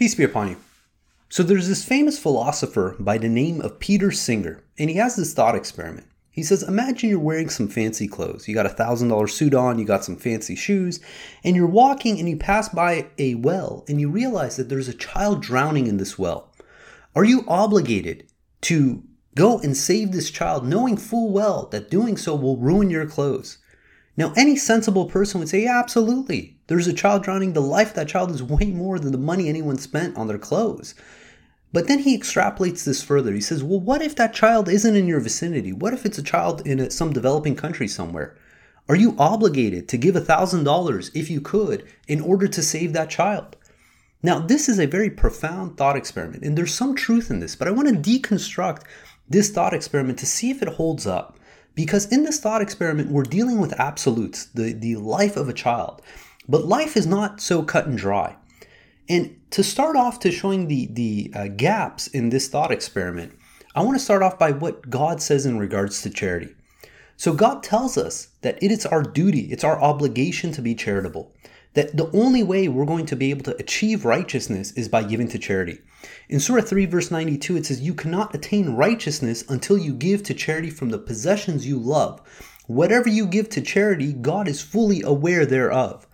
Peace be upon you. So there's this famous philosopher by the name of Peter Singer, and he has this thought experiment. He says, Imagine you're wearing some fancy clothes. You got a thousand dollar suit on, you got some fancy shoes, and you're walking and you pass by a well and you realize that there's a child drowning in this well. Are you obligated to go and save this child, knowing full well that doing so will ruin your clothes? Now, any sensible person would say, yeah, absolutely. There's a child drowning. The life of that child is way more than the money anyone spent on their clothes. But then he extrapolates this further. He says, well, what if that child isn't in your vicinity? What if it's a child in a, some developing country somewhere? Are you obligated to give $1,000 if you could in order to save that child? Now, this is a very profound thought experiment, and there's some truth in this, but I want to deconstruct this thought experiment to see if it holds up. Because in this thought experiment, we're dealing with absolutes, the, the life of a child. But life is not so cut and dry. And to start off to showing the, the uh, gaps in this thought experiment, I want to start off by what God says in regards to charity. So God tells us that it is our duty, it's our obligation to be charitable that the only way we're going to be able to achieve righteousness is by giving to charity. In Surah 3, verse 92, it says, You cannot attain righteousness until you give to charity from the possessions you love. Whatever you give to charity, God is fully aware thereof.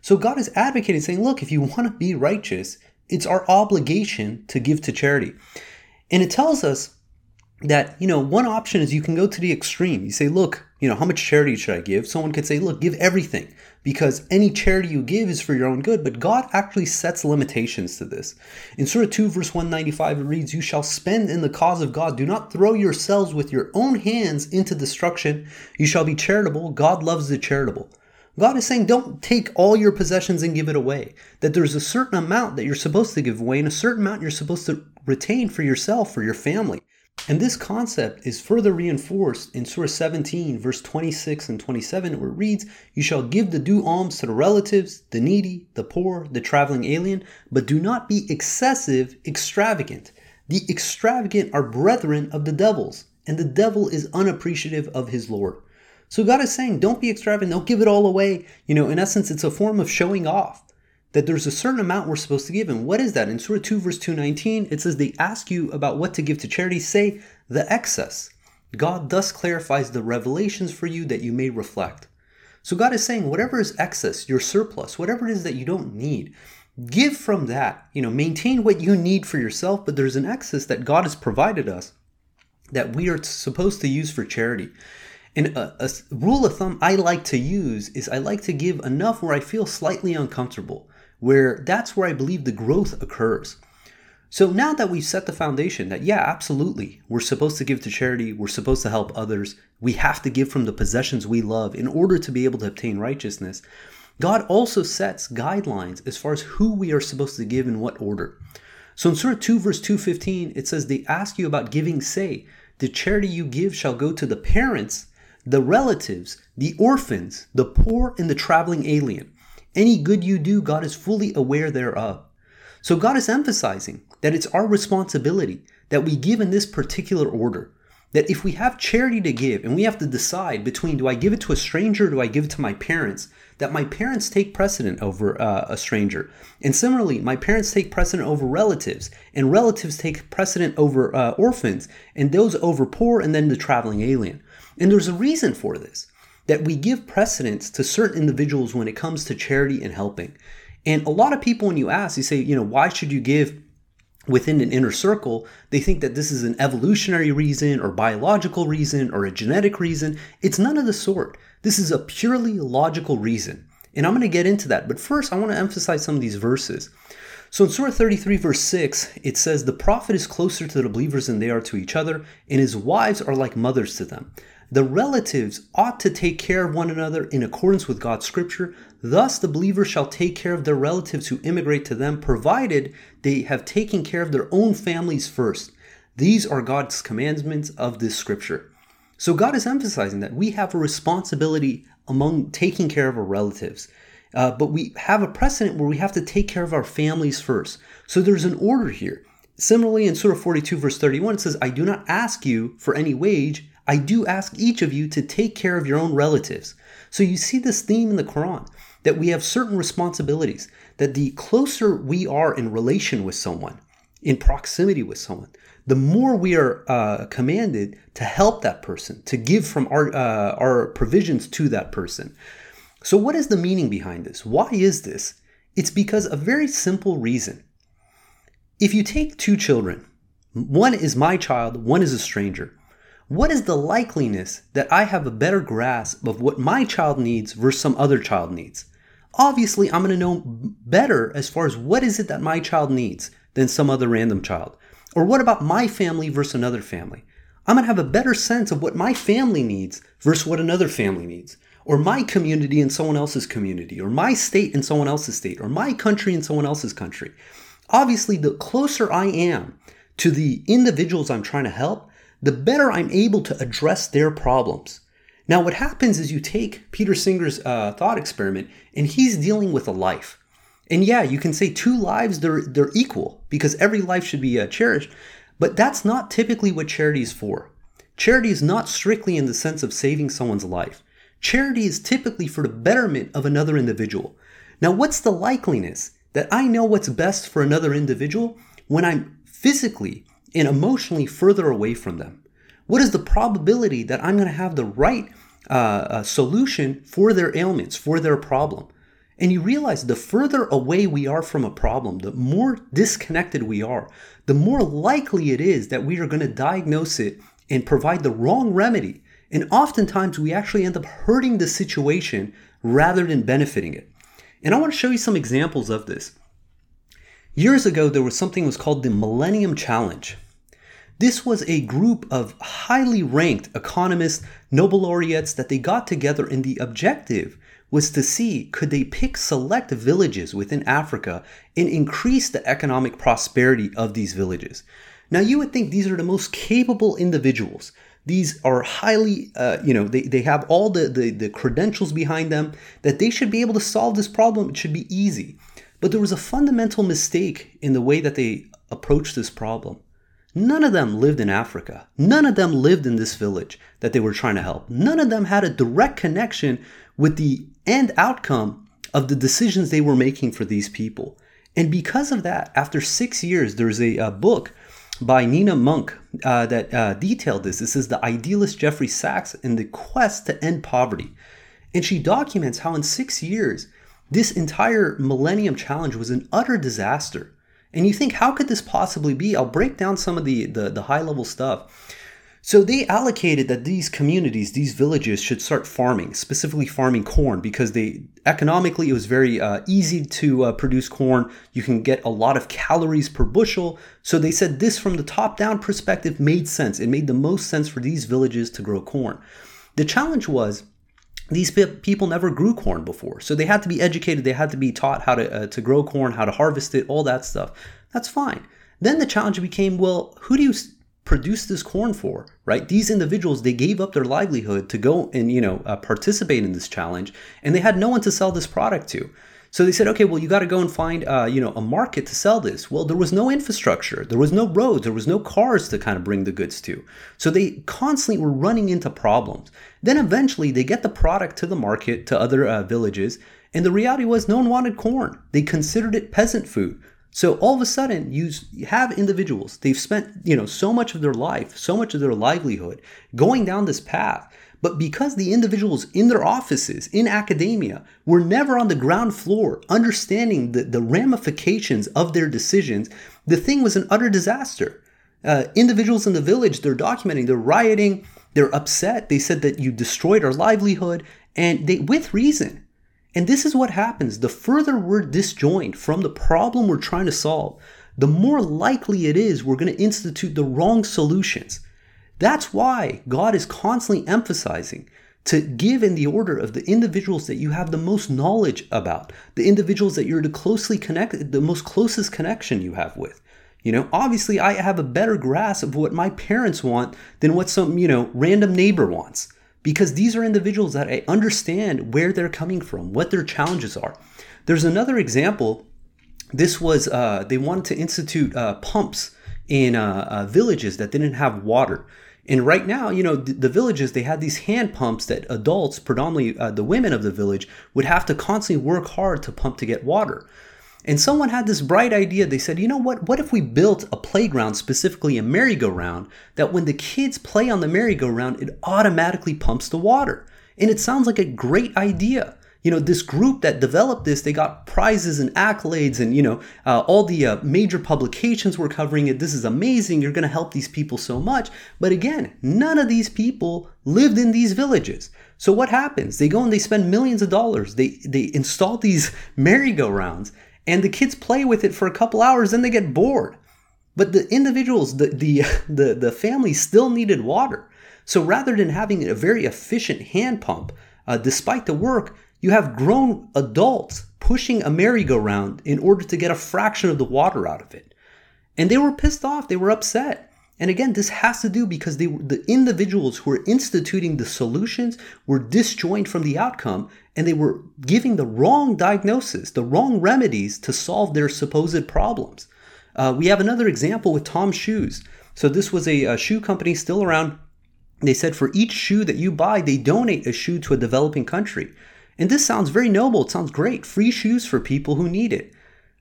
So God is advocating, saying, Look, if you want to be righteous, it's our obligation to give to charity. And it tells us that, you know, one option is you can go to the extreme. You say, Look, you know, how much charity should I give? Someone could say, Look, give everything because any charity you give is for your own good, but God actually sets limitations to this. In Surah 2, verse 195, it reads, You shall spend in the cause of God. Do not throw yourselves with your own hands into destruction. You shall be charitable. God loves the charitable. God is saying, don't take all your possessions and give it away. That there's a certain amount that you're supposed to give away and a certain amount you're supposed to retain for yourself, for your family. And this concept is further reinforced in Surah 17, verse 26 and 27, where it reads, You shall give the due alms to the relatives, the needy, the poor, the traveling alien, but do not be excessive, extravagant. The extravagant are brethren of the devils, and the devil is unappreciative of his Lord. So God is saying, don't be extravagant, don't give it all away. You know, in essence, it's a form of showing off that there's a certain amount we're supposed to give. And what is that? In Surah 2, verse 219, it says, They ask you about what to give to charity. Say, the excess. God thus clarifies the revelations for you that you may reflect. So God is saying, whatever is excess, your surplus, whatever it is that you don't need, give from that. You know, maintain what you need for yourself, but there's an excess that God has provided us that we are supposed to use for charity. And a, a rule of thumb I like to use is I like to give enough where I feel slightly uncomfortable where that's where I believe the growth occurs. So now that we've set the foundation that, yeah, absolutely, we're supposed to give to charity, we're supposed to help others, we have to give from the possessions we love in order to be able to obtain righteousness, God also sets guidelines as far as who we are supposed to give in what order. So in Surah 2, verse 215, it says, They ask you about giving, say, The charity you give shall go to the parents, the relatives, the orphans, the poor, and the traveling alien. Any good you do, God is fully aware thereof. So God is emphasizing that it's our responsibility that we give in this particular order. That if we have charity to give and we have to decide between do I give it to a stranger or do I give it to my parents, that my parents take precedent over uh, a stranger. And similarly, my parents take precedent over relatives, and relatives take precedent over uh, orphans, and those over poor, and then the traveling alien. And there's a reason for this that we give precedence to certain individuals when it comes to charity and helping. And a lot of people, when you ask, you say, you know, why should you give within an inner circle? They think that this is an evolutionary reason or biological reason or a genetic reason. It's none of the sort. This is a purely logical reason. And I'm going to get into that. But first, I want to emphasize some of these verses. So in Surah 33, verse 6, it says, The prophet is closer to the believers than they are to each other, and his wives are like mothers to them. The relatives ought to take care of one another in accordance with God's scripture. Thus, the believer shall take care of their relatives who immigrate to them, provided they have taken care of their own families first. These are God's commandments of this scripture. So, God is emphasizing that we have a responsibility among taking care of our relatives. Uh, but we have a precedent where we have to take care of our families first. So there's an order here. Similarly, in Surah 42, verse 31, it says, I do not ask you for any wage, I do ask each of you to take care of your own relatives. So you see this theme in the Quran that we have certain responsibilities, that the closer we are in relation with someone, in proximity with someone, the more we are uh, commanded to help that person, to give from our, uh, our provisions to that person. So, what is the meaning behind this? Why is this? It's because a very simple reason. If you take two children, one is my child, one is a stranger, what is the likeliness that I have a better grasp of what my child needs versus some other child needs? Obviously, I'm going to know better as far as what is it that my child needs than some other random child. Or what about my family versus another family? I'm going to have a better sense of what my family needs versus what another family needs. Or my community and someone else's community. Or my state and someone else's state. Or my country and someone else's country. Obviously, the closer I am to the individuals I'm trying to help, the better I'm able to address their problems. Now, what happens is you take Peter Singer's uh, thought experiment, and he's dealing with a life. And yeah, you can say two lives, they're, they're equal because every life should be uh, cherished, but that's not typically what charity is for. Charity is not strictly in the sense of saving someone's life. Charity is typically for the betterment of another individual. Now, what's the likeliness that I know what's best for another individual when I'm physically and emotionally further away from them? What is the probability that I'm going to have the right uh, uh, solution for their ailments, for their problem? And you realize the further away we are from a problem, the more disconnected we are, the more likely it is that we are going to diagnose it and provide the wrong remedy. And oftentimes we actually end up hurting the situation rather than benefiting it. And I want to show you some examples of this. Years ago, there was something was called the Millennium Challenge. This was a group of highly ranked economists, Nobel laureates that they got together and the objective was to see could they pick select villages within Africa and increase the economic prosperity of these villages. Now you would think these are the most capable individuals. These are highly, uh, you know, they, they have all the, the, the credentials behind them that they should be able to solve this problem. It should be easy. But there was a fundamental mistake in the way that they approached this problem. None of them lived in Africa. None of them lived in this village that they were trying to help. None of them had a direct connection with the end outcome of the decisions they were making for these people. And because of that, after six years, there's a, a book by Nina Munk uh, that uh, detailed this. This is The Idealist Jeffrey Sachs in the Quest to End Poverty. And she documents how in six years, this entire Millennium Challenge was an utter disaster. And you think, how could this possibly be? I'll break down some of the, the, the high level stuff. So they allocated that these communities, these villages, should start farming, specifically farming corn, because they economically it was very uh, easy to uh, produce corn. You can get a lot of calories per bushel. So they said this from the top down perspective made sense. It made the most sense for these villages to grow corn. The challenge was these people never grew corn before. So they had to be educated, they had to be taught how to, uh, to grow corn, how to harvest it, all that stuff. That's fine. Then the challenge became well, who do you produce this corn for right these individuals they gave up their livelihood to go and you know uh, participate in this challenge and they had no one to sell this product to so they said okay well you got to go and find uh, you know a market to sell this. Well there was no infrastructure. There was no roads. There was no cars to kind of bring the goods to. So they constantly were running into problems. Then eventually they get the product to the market to other uh, villages and the reality was no one wanted corn. They considered it peasant food. So all of a sudden, you have individuals, they've spent, you know, so much of their life, so much of their livelihood going down this path. But because the individuals in their offices, in academia, were never on the ground floor understanding the, the ramifications of their decisions, the thing was an utter disaster. Uh, individuals in the village, they're documenting, they're rioting, they're upset. They said that you destroyed our livelihood, and they, with reason. And this is what happens. The further we're disjoined from the problem we're trying to solve, the more likely it is we're going to institute the wrong solutions. That's why God is constantly emphasizing to give in the order of the individuals that you have the most knowledge about, the individuals that you're the closely connected, the most closest connection you have with. You know, obviously I have a better grasp of what my parents want than what some, you know, random neighbor wants because these are individuals that I understand where they're coming from, what their challenges are. There's another example. This was uh, they wanted to institute uh, pumps in uh, uh villages that didn't have water. And right now, you know, the, the villages, they had these hand pumps that adults, predominantly uh, the women of the village, would have to constantly work hard to pump to get water. And someone had this bright idea. They said, you know what? What if we built a playground, specifically a merry-go-round, that when the kids play on the merry-go-round, it automatically pumps the water? And it sounds like a great idea you know this group that developed this they got prizes and accolades and you know uh, all the uh, major publications were covering it. This is amazing. You're going to help these people so much. But again none of these people lived in these villages. So what happens? They go and they spend millions of dollars. They they install these merry-go-rounds and the kids play with it for a couple hours then they get bored. But the individuals the the the, the family still needed water. So rather than having a very efficient hand pump uh, despite the work you have grown adults pushing a merry-go-round in order to get a fraction of the water out of it. And they were pissed off, they were upset. And again, this has to do because they, the individuals who were instituting the solutions were disjoined from the outcome and they were giving the wrong diagnosis, the wrong remedies to solve their supposed problems. Uh, we have another example with Tom's Shoes. So, this was a, a shoe company still around. They said for each shoe that you buy, they donate a shoe to a developing country. And this sounds very noble, it sounds great. Free shoes for people who need it.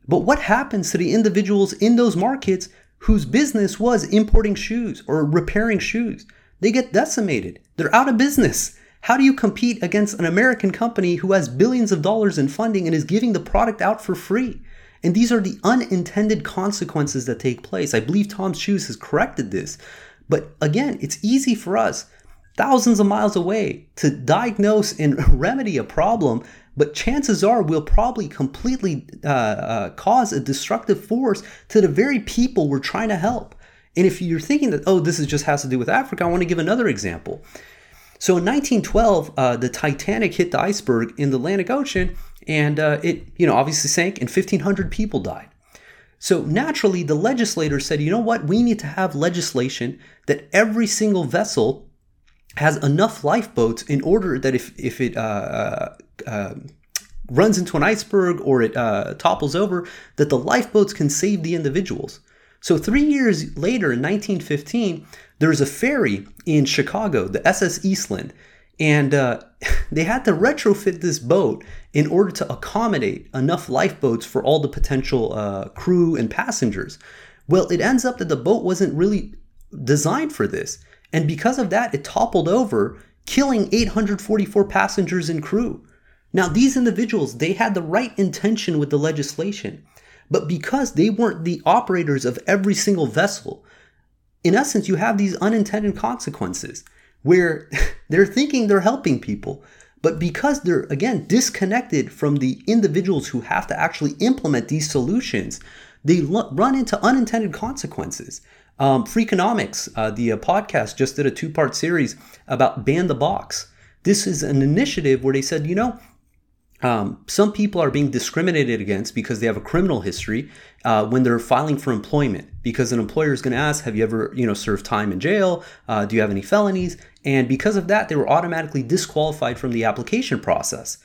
But what happens to the individuals in those markets whose business was importing shoes or repairing shoes? They get decimated. They're out of business. How do you compete against an American company who has billions of dollars in funding and is giving the product out for free? And these are the unintended consequences that take place. I believe Tom's Shoes has corrected this. But again, it's easy for us thousands of miles away to diagnose and remedy a problem, but chances are we'll probably completely uh, uh, cause a destructive force to the very people we're trying to help. And if you're thinking that, oh, this is just has to do with Africa, I want to give another example. So in 1912, uh, the Titanic hit the iceberg in the Atlantic Ocean, and uh, it, you know, obviously sank, and 1,500 people died. So naturally, the legislators said, you know what, we need to have legislation that every single vessel has enough lifeboats in order that if if it uh, uh, uh, runs into an iceberg or it uh, topples over, that the lifeboats can save the individuals. So three years later, in 1915, there's a ferry in Chicago, the SS Eastland, and uh, they had to retrofit this boat in order to accommodate enough lifeboats for all the potential uh, crew and passengers. Well, it ends up that the boat wasn't really designed for this. And because of that, it toppled over, killing 844 passengers and crew. Now, these individuals, they had the right intention with the legislation, but because they weren't the operators of every single vessel, in essence, you have these unintended consequences where they're thinking they're helping people, but because they're, again, disconnected from the individuals who have to actually implement these solutions, they run into unintended consequences. Um, Freakonomics, uh, the uh, podcast, just did a two part series about Ban the Box. This is an initiative where they said, you know, um, some people are being discriminated against because they have a criminal history uh, when they're filing for employment. Because an employer is going to ask, "Have you ever, you know, served time in jail? Uh, do you have any felonies?" And because of that, they were automatically disqualified from the application process.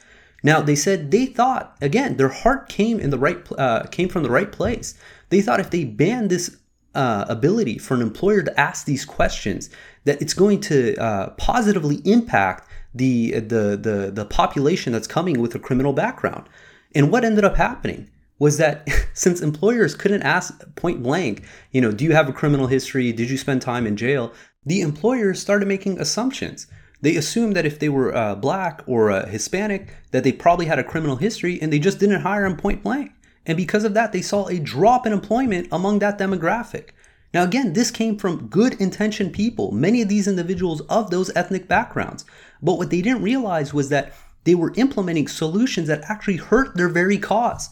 Now they said they thought again their heart came in the right uh, came from the right place. They thought if they banned this uh, ability for an employer to ask these questions that it's going to uh, positively impact the, the, the, the population that's coming with a criminal background. And what ended up happening was that since employers couldn't ask point blank, you know, do you have a criminal history? Did you spend time in jail? The employers started making assumptions. They assumed that if they were uh, black or uh, Hispanic, that they probably had a criminal history, and they just didn't hire them point blank. And because of that, they saw a drop in employment among that demographic. Now, again, this came from good intentioned people, many of these individuals of those ethnic backgrounds. But what they didn't realize was that they were implementing solutions that actually hurt their very cause.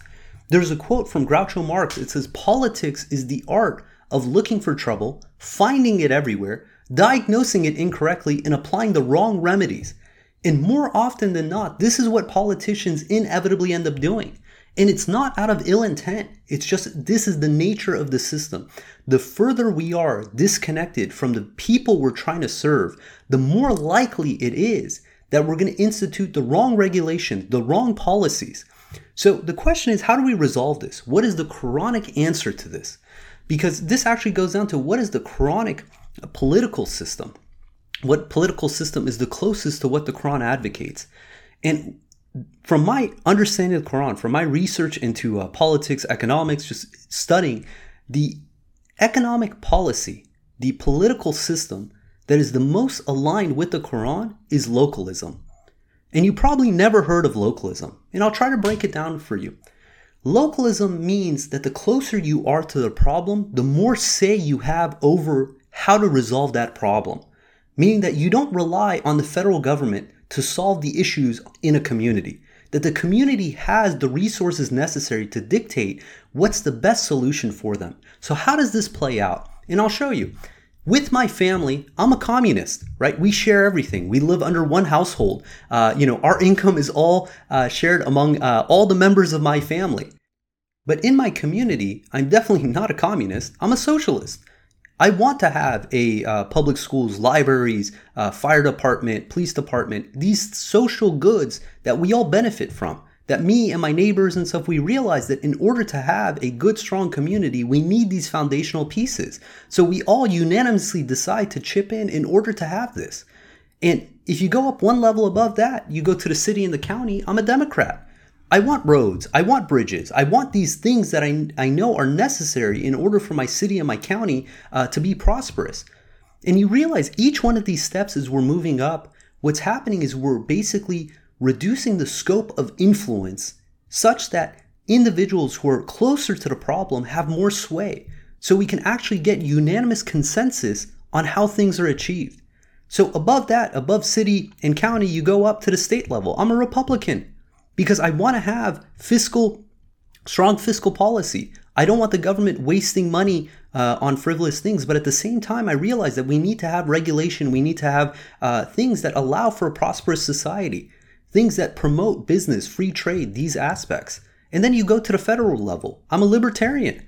There's a quote from Groucho Marx. It says, Politics is the art of looking for trouble, finding it everywhere, diagnosing it incorrectly, and applying the wrong remedies. And more often than not, this is what politicians inevitably end up doing. And it's not out of ill intent. It's just this is the nature of the system. The further we are disconnected from the people we're trying to serve, the more likely it is that we're going to institute the wrong regulations, the wrong policies. So the question is, how do we resolve this? What is the Quranic answer to this? Because this actually goes down to what is the Quranic political system. What political system is the closest to what the Quran advocates? And from my understanding of the Quran, from my research into uh, politics, economics, just studying the economic policy, the political system that is the most aligned with the Quran is localism. And you probably never heard of localism, and I'll try to break it down for you. Localism means that the closer you are to the problem, the more say you have over how to resolve that problem. Meaning that you don't rely on the federal government to solve the issues in a community. That the community has the resources necessary to dictate what's the best solution for them. So, how does this play out? And I'll show you. With my family, I'm a communist, right? We share everything. We live under one household. Uh, you know, our income is all uh, shared among uh, all the members of my family. But in my community, I'm definitely not a communist. I'm a socialist. I want to have a uh, public schools, libraries, uh, fire department, police department, these social goods that we all benefit from. That me and my neighbors and stuff, we realize that in order to have a good, strong community, we need these foundational pieces. So we all unanimously decide to chip in in order to have this. And if you go up one level above that, you go to the city and the county, I'm a Democrat. I want roads, I want bridges, I want these things that I, I know are necessary in order for my city and my county uh, to be prosperous. And you realize each one of these steps as we're moving up, what's happening is we're basically reducing the scope of influence such that individuals who are closer to the problem have more sway. So we can actually get unanimous consensus on how things are achieved. So above that, above city and county, you go up to the state level. I'm a Republican because I want to have fiscal, strong fiscal policy. I don't want the government wasting money uh, on frivolous things, but at the same time, I realize that we need to have regulation. We need to have uh, things that allow for a prosperous society, things that promote business, free trade, these aspects. And then you go to the federal level. I'm a libertarian.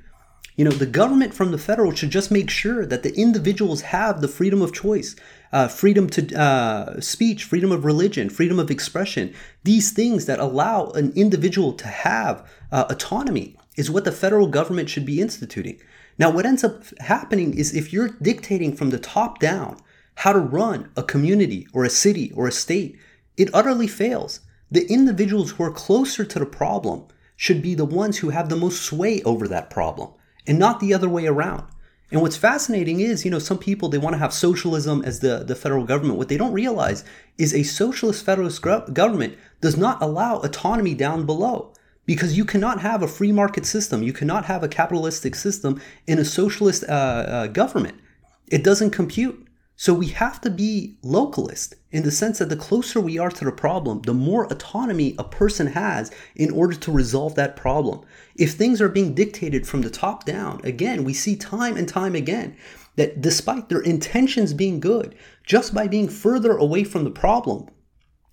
You know, the government from the federal should just make sure that the individuals have the freedom of choice, uh, freedom to uh, speech, freedom of religion, freedom of expression. These things that allow an individual to have uh, autonomy is what the federal government should be instituting. Now, what ends up happening is if you're dictating from the top down how to run a community or a city or a state, it utterly fails. The individuals who are closer to the problem should be the ones who have the most sway over that problem and not the other way around. And what's fascinating is, you know, some people they want to have socialism as the, the federal government. What they don't realize is a socialist federalist government does not allow autonomy down below. Because you cannot have a free market system, you cannot have a capitalistic system in a socialist uh, uh, government. It doesn't compute. So we have to be localist in the sense that the closer we are to the problem, the more autonomy a person has in order to resolve that problem. If things are being dictated from the top down, again, we see time and time again that despite their intentions being good, just by being further away from the problem,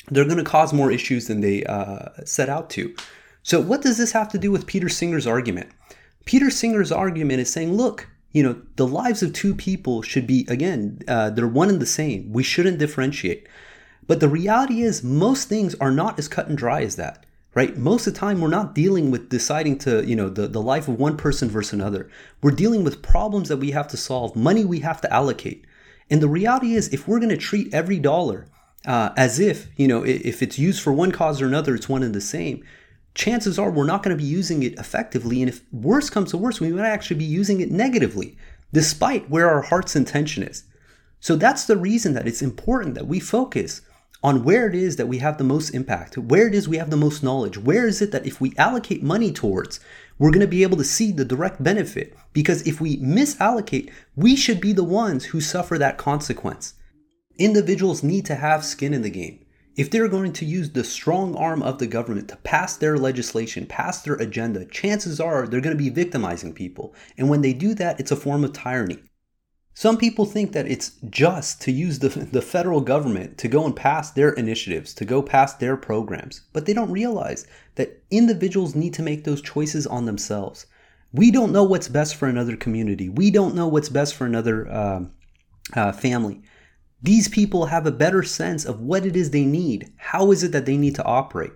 they're going to cause more issues than they uh, set out to. So, what does this have to do with Peter Singer's argument? Peter Singer's argument is saying, look, you know, the lives of two people should be, again, uh, they're one and the same. We shouldn't differentiate. But the reality is, most things are not as cut and dry as that, right? Most of the time, we're not dealing with deciding to, you know, the, the life of one person versus another. We're dealing with problems that we have to solve, money we have to allocate. And the reality is, if we're going to treat every dollar uh, as if, you know, if it's used for one cause or another, it's one and the same, chances are we're not going to be using it effectively. And if worse comes to worse, we might actually be using it negatively, despite where our heart's intention is. So that's the reason that it's important that we focus on where it is that we have the most impact, where it is we have the most knowledge, where is it that if we allocate money towards, we're going to be able to see the direct benefit. Because if we misallocate, we should be the ones who suffer that consequence. Individuals need to have skin in the game. If they're going to use the strong arm of the government to pass their legislation, pass their agenda, chances are they're going to be victimizing people. And when they do that, it's a form of tyranny. Some people think that it's just to use the, the federal government to go and pass their initiatives, to go past their programs, but they don't realize that individuals need to make those choices on themselves. We don't know what's best for another community. We don't know what's best for another uh, uh, family. These people have a better sense of what it is they need. How is it that they need to operate?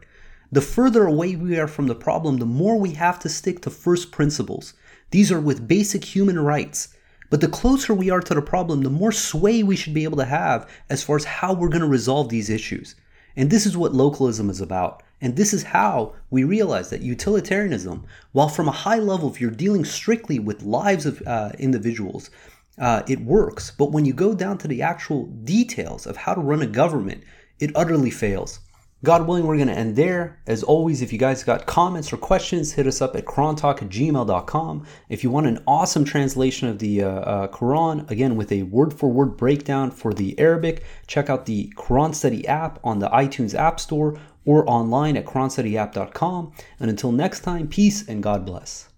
The further away we are from the problem, the more we have to stick to first principles. These are with basic human rights. But the closer we are to the problem, the more sway we should be able to have as far as how we're going to resolve these issues. And this is what localism is about. And this is how we realize that utilitarianism, while from a high level, if you're dealing strictly with lives of uh, individuals, uh, it works. But when you go down to the actual details of how to run a government, it utterly fails. God willing, we're going to end there. As always, if you guys got comments or questions, hit us up at qurantalk at gmail.com. If you want an awesome translation of the uh, uh, Quran, again, with a word for word breakdown for the Arabic, check out the Quran Study app on the iTunes App Store or online at quranstudy.app.com. And until next time, peace and God bless.